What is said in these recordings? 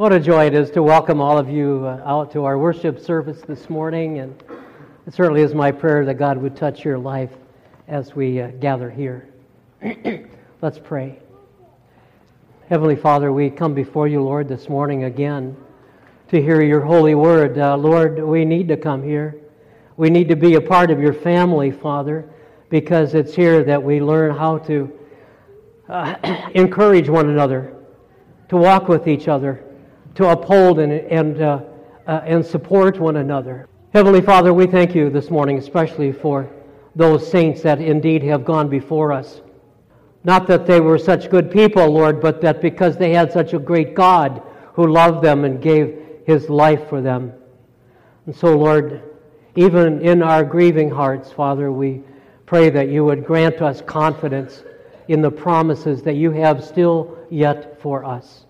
What a joy it is to welcome all of you uh, out to our worship service this morning. And it certainly is my prayer that God would touch your life as we uh, gather here. Let's pray. Heavenly Father, we come before you, Lord, this morning again to hear your holy word. Uh, Lord, we need to come here. We need to be a part of your family, Father, because it's here that we learn how to uh, encourage one another, to walk with each other to uphold and, and, uh, uh, and support one another. Heavenly Father, we thank you this morning, especially for those saints that indeed have gone before us. Not that they were such good people, Lord, but that because they had such a great God who loved them and gave his life for them. And so, Lord, even in our grieving hearts, Father, we pray that you would grant us confidence in the promises that you have still yet for us.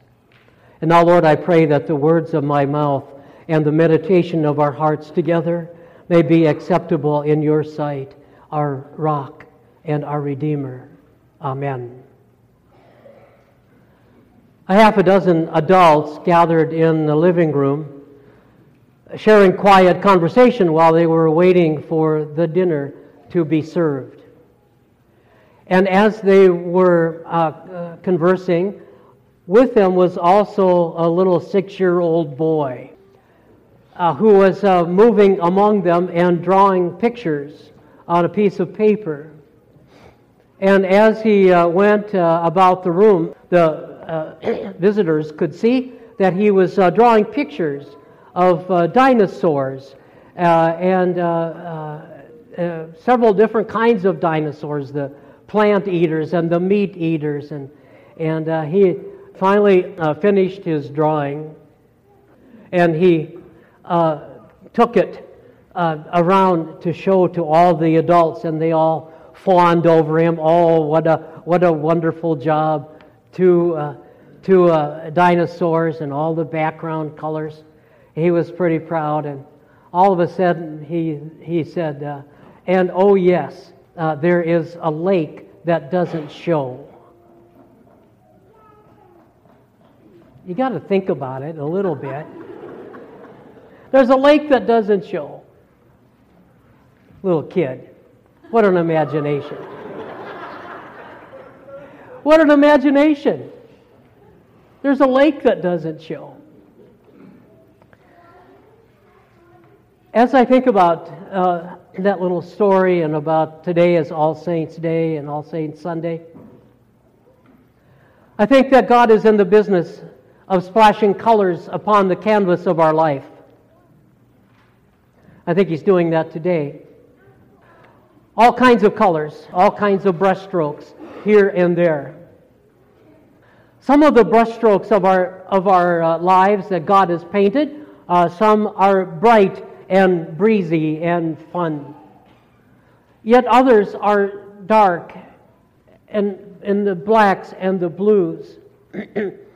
And now, Lord, I pray that the words of my mouth and the meditation of our hearts together may be acceptable in your sight, our rock and our Redeemer. Amen. A half a dozen adults gathered in the living room, sharing quiet conversation while they were waiting for the dinner to be served. And as they were uh, uh, conversing, with them was also a little six year old boy uh, who was uh, moving among them and drawing pictures on a piece of paper. And as he uh, went uh, about the room, the uh, visitors could see that he was uh, drawing pictures of dinosaurs and several different kinds of dinosaurs the plant eaters and the meat eaters. And, and he finally uh, finished his drawing, and he uh, took it uh, around to show to all the adults, and they all fawned over him. Oh, what a what a wonderful job! To uh, to uh, dinosaurs and all the background colors. He was pretty proud, and all of a sudden he he said, uh, "And oh yes, there is a lake that doesn't show." You got to think about it a little bit. There's a lake that doesn't show. Little kid. What an imagination. What an imagination. There's a lake that doesn't show. As I think about uh, that little story and about today as All Saints' Day and All Saints' Sunday, I think that God is in the business of splashing colors upon the canvas of our life. I think he's doing that today. All kinds of colors, all kinds of brushstrokes here and there. Some of the brushstrokes of our, of our uh, lives that God has painted, uh, some are bright and breezy and fun. Yet others are dark and, and the blacks and the blues.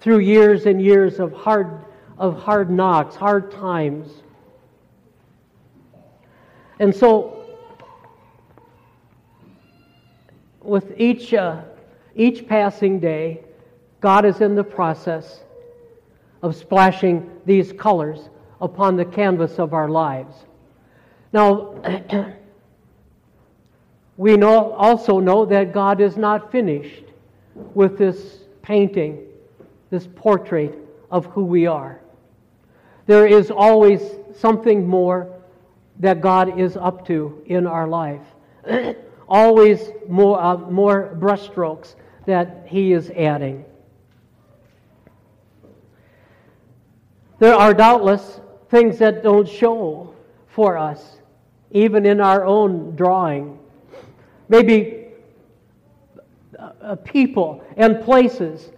through years and years of hard, of hard knocks, hard times. And so, with each, uh, each passing day, God is in the process of splashing these colors upon the canvas of our lives. Now, we know, also know that God is not finished with this painting this portrait of who we are. There is always something more that God is up to in our life. always more, uh, more brushstrokes that He is adding. There are doubtless things that don't show for us, even in our own drawing. Maybe uh, people and places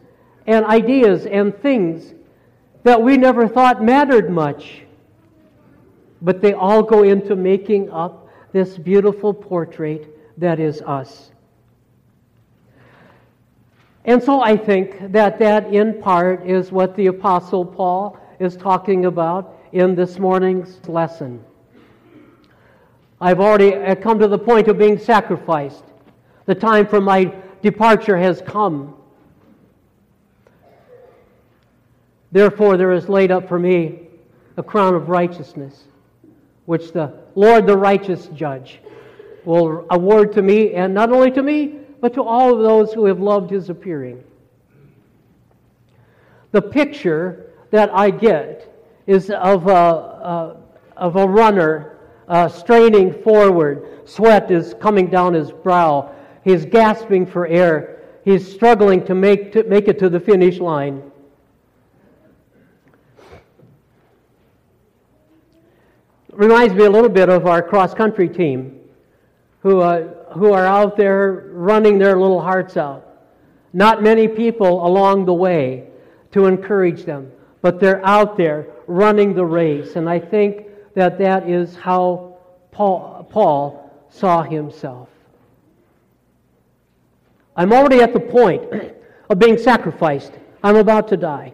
and ideas and things that we never thought mattered much. But they all go into making up this beautiful portrait that is us. And so I think that that in part is what the Apostle Paul is talking about in this morning's lesson. I've already come to the point of being sacrificed. The time for my departure has come. Therefore, there is laid up for me a crown of righteousness, which the Lord, the righteous judge, will award to me, and not only to me, but to all of those who have loved his appearing. The picture that I get is of a, of a runner uh, straining forward. Sweat is coming down his brow. He's gasping for air. He's struggling to make, to make it to the finish line. Reminds me a little bit of our cross country team who, uh, who are out there running their little hearts out. Not many people along the way to encourage them, but they're out there running the race. And I think that that is how Paul, Paul saw himself. I'm already at the point of being sacrificed. I'm about to die.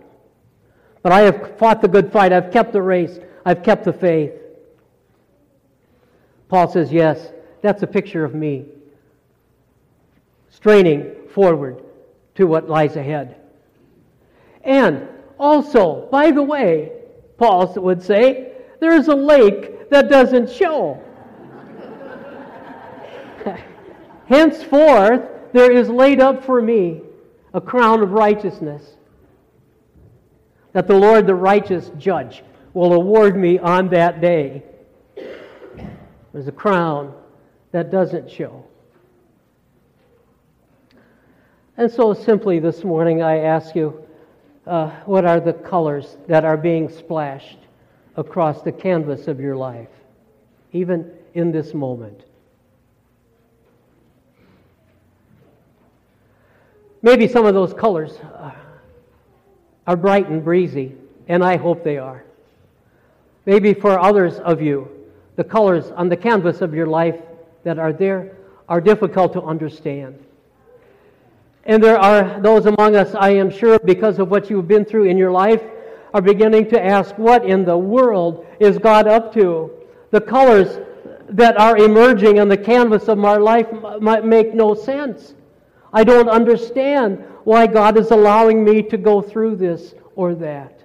But I have fought the good fight. I've kept the race. I've kept the faith. Paul says, Yes, that's a picture of me. Straining forward to what lies ahead. And also, by the way, Paul would say, there's a lake that doesn't show. Henceforth, there is laid up for me a crown of righteousness that the Lord, the righteous judge, will award me on that day. There's a crown that doesn't show. And so, simply this morning, I ask you uh, what are the colors that are being splashed across the canvas of your life, even in this moment. Maybe some of those colors are bright and breezy, and I hope they are. Maybe for others of you, the colors on the canvas of your life that are there are difficult to understand. And there are those among us, I am sure, because of what you've been through in your life, are beginning to ask, what in the world is God up to? The colors that are emerging on the canvas of my life might make no sense. I don't understand why God is allowing me to go through this or that.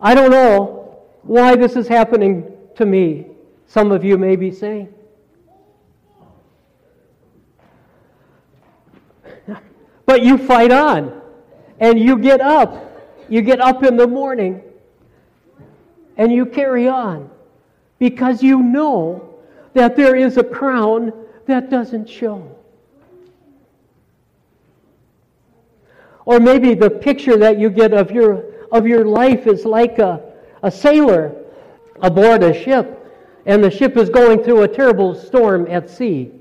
I don't know why this is happening to me, some of you may be saying. But you fight on and you get up. You get up in the morning and you carry on because you know that there is a crown that doesn't show. Or maybe the picture that you get of your, of your life is like a, a sailor aboard a ship, and the ship is going through a terrible storm at sea.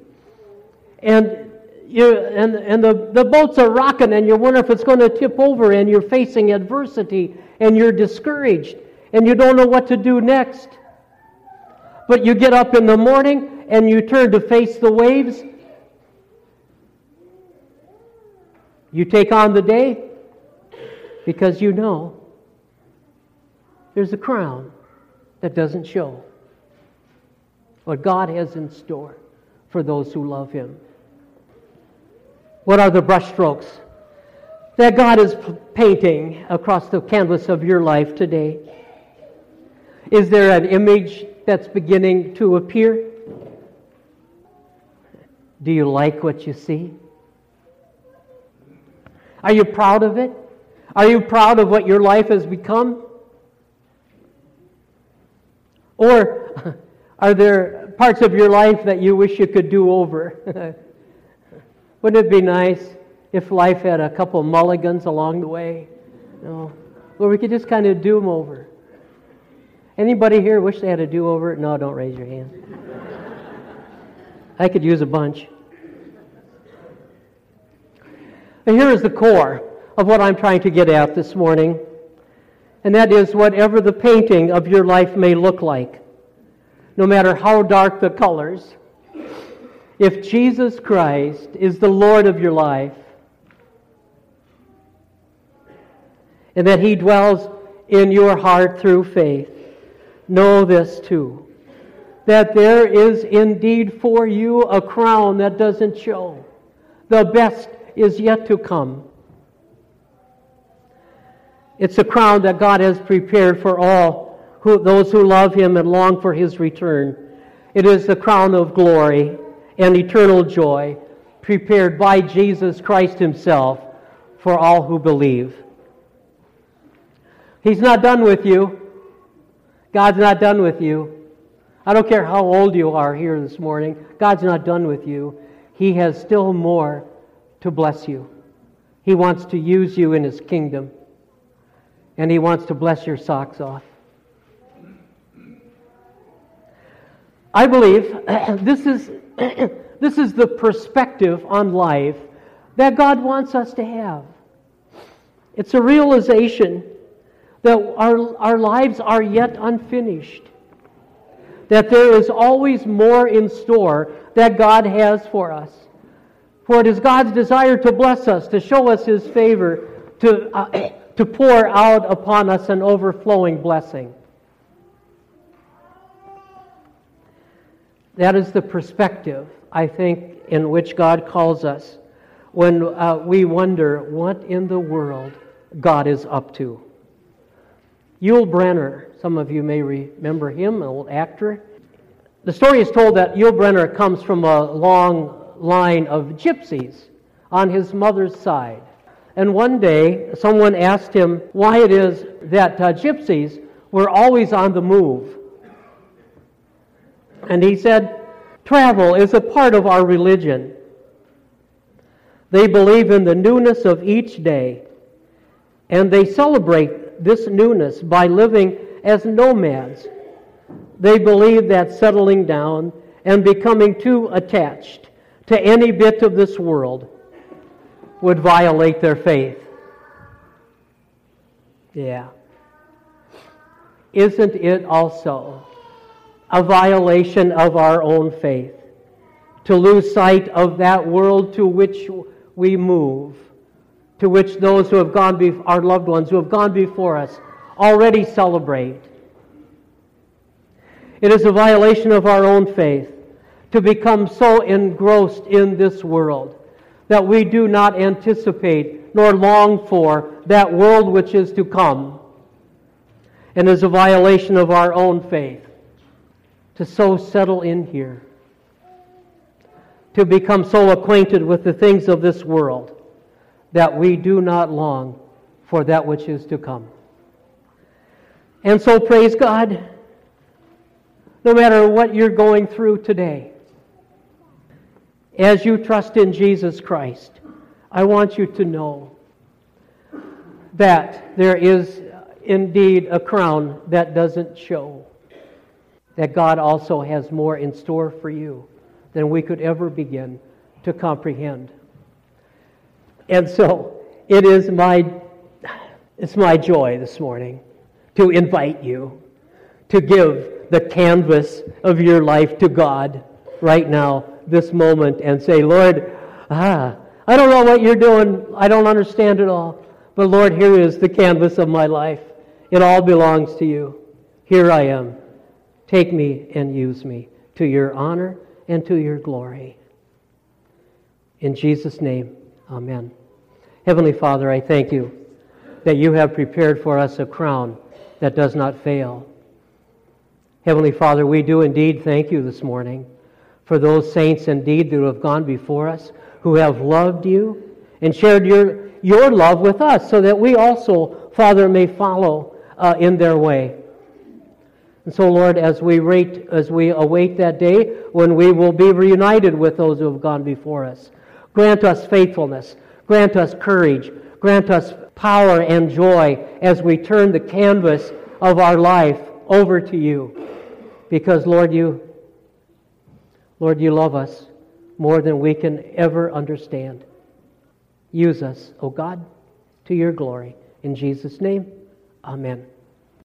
And you, and, and the, the boats are rocking and you wonder if it's going to tip over and you're facing adversity and you're discouraged and you don't know what to do next. But you get up in the morning and you turn to face the waves. You take on the day because you know there's a crown that doesn't show what God has in store for those who love Him. What are the brushstrokes that God is painting across the canvas of your life today? Is there an image that's beginning to appear? Do you like what you see? Are you proud of it? Are you proud of what your life has become? Or are there parts of your life that you wish you could do over? Wouldn't it be nice if life had a couple mulligans along the way? You know, where we could just kind of do them over. Anybody here wish they had a do over? No, don't raise your hand. I could use a bunch. And here is the core of what I'm trying to get at this morning, and that is whatever the painting of your life may look like, no matter how dark the colors, if Jesus Christ is the Lord of your life, and that He dwells in your heart through faith, know this too that there is indeed for you a crown that doesn't show. The best is yet to come. It's a crown that God has prepared for all who, those who love Him and long for His return. It is the crown of glory and eternal joy prepared by Jesus Christ Himself for all who believe. He's not done with you. God's not done with you. I don't care how old you are here this morning, God's not done with you. He has still more to bless you. He wants to use you in His kingdom, and He wants to bless your socks off. I believe this is, this is the perspective on life that God wants us to have. It's a realization that our, our lives are yet unfinished, that there is always more in store that God has for us. For it is God's desire to bless us, to show us His favor, to, uh, to pour out upon us an overflowing blessing. That is the perspective, I think, in which God calls us when uh, we wonder what in the world God is up to. Yul Brynner, some of you may remember him, an old actor. The story is told that Yul Brynner comes from a long line of gypsies on his mother's side. And one day, someone asked him why it is that uh, gypsies were always on the move. And he said, Travel is a part of our religion. They believe in the newness of each day, and they celebrate this newness by living as nomads. They believe that settling down and becoming too attached to any bit of this world would violate their faith. Yeah. Isn't it also a violation of our own faith to lose sight of that world to which we move, to which those who have gone before our loved ones who have gone before us already celebrate? It is a violation of our own faith to become so engrossed in this world that we do not anticipate nor long for that world which is to come, and is a violation of our own faith to so settle in here, to become so acquainted with the things of this world that we do not long for that which is to come. And so, praise God, no matter what you're going through today, as you trust in Jesus Christ, I want you to know that there is indeed a crown that doesn't show. That God also has more in store for you than we could ever begin to comprehend. And so it is my it's my joy this morning to invite you to give the canvas of your life to God right now this moment and say, Lord, ah, I don't know what you're doing. I don't understand it all. But Lord, here is the canvas of my life. It all belongs to you. Here I am. Take me and use me to your honor and to your glory. In Jesus' name, amen. Heavenly Father, I thank you that you have prepared for us a crown that does not fail. Heavenly Father, we do indeed thank you this morning for those saints indeed who have gone before us, who have loved you and shared your, your love with us, so that we also, Father, may follow uh, in their way. And so, Lord, as we, rate, as we await that day when we will be reunited with those who have gone before us, grant us faithfulness, grant us courage, grant us power and joy as we turn the canvas of our life over to you. Because, Lord, you Lord, you love us more than we can ever understand. Use us, O oh God, to your glory. In Jesus' name, amen.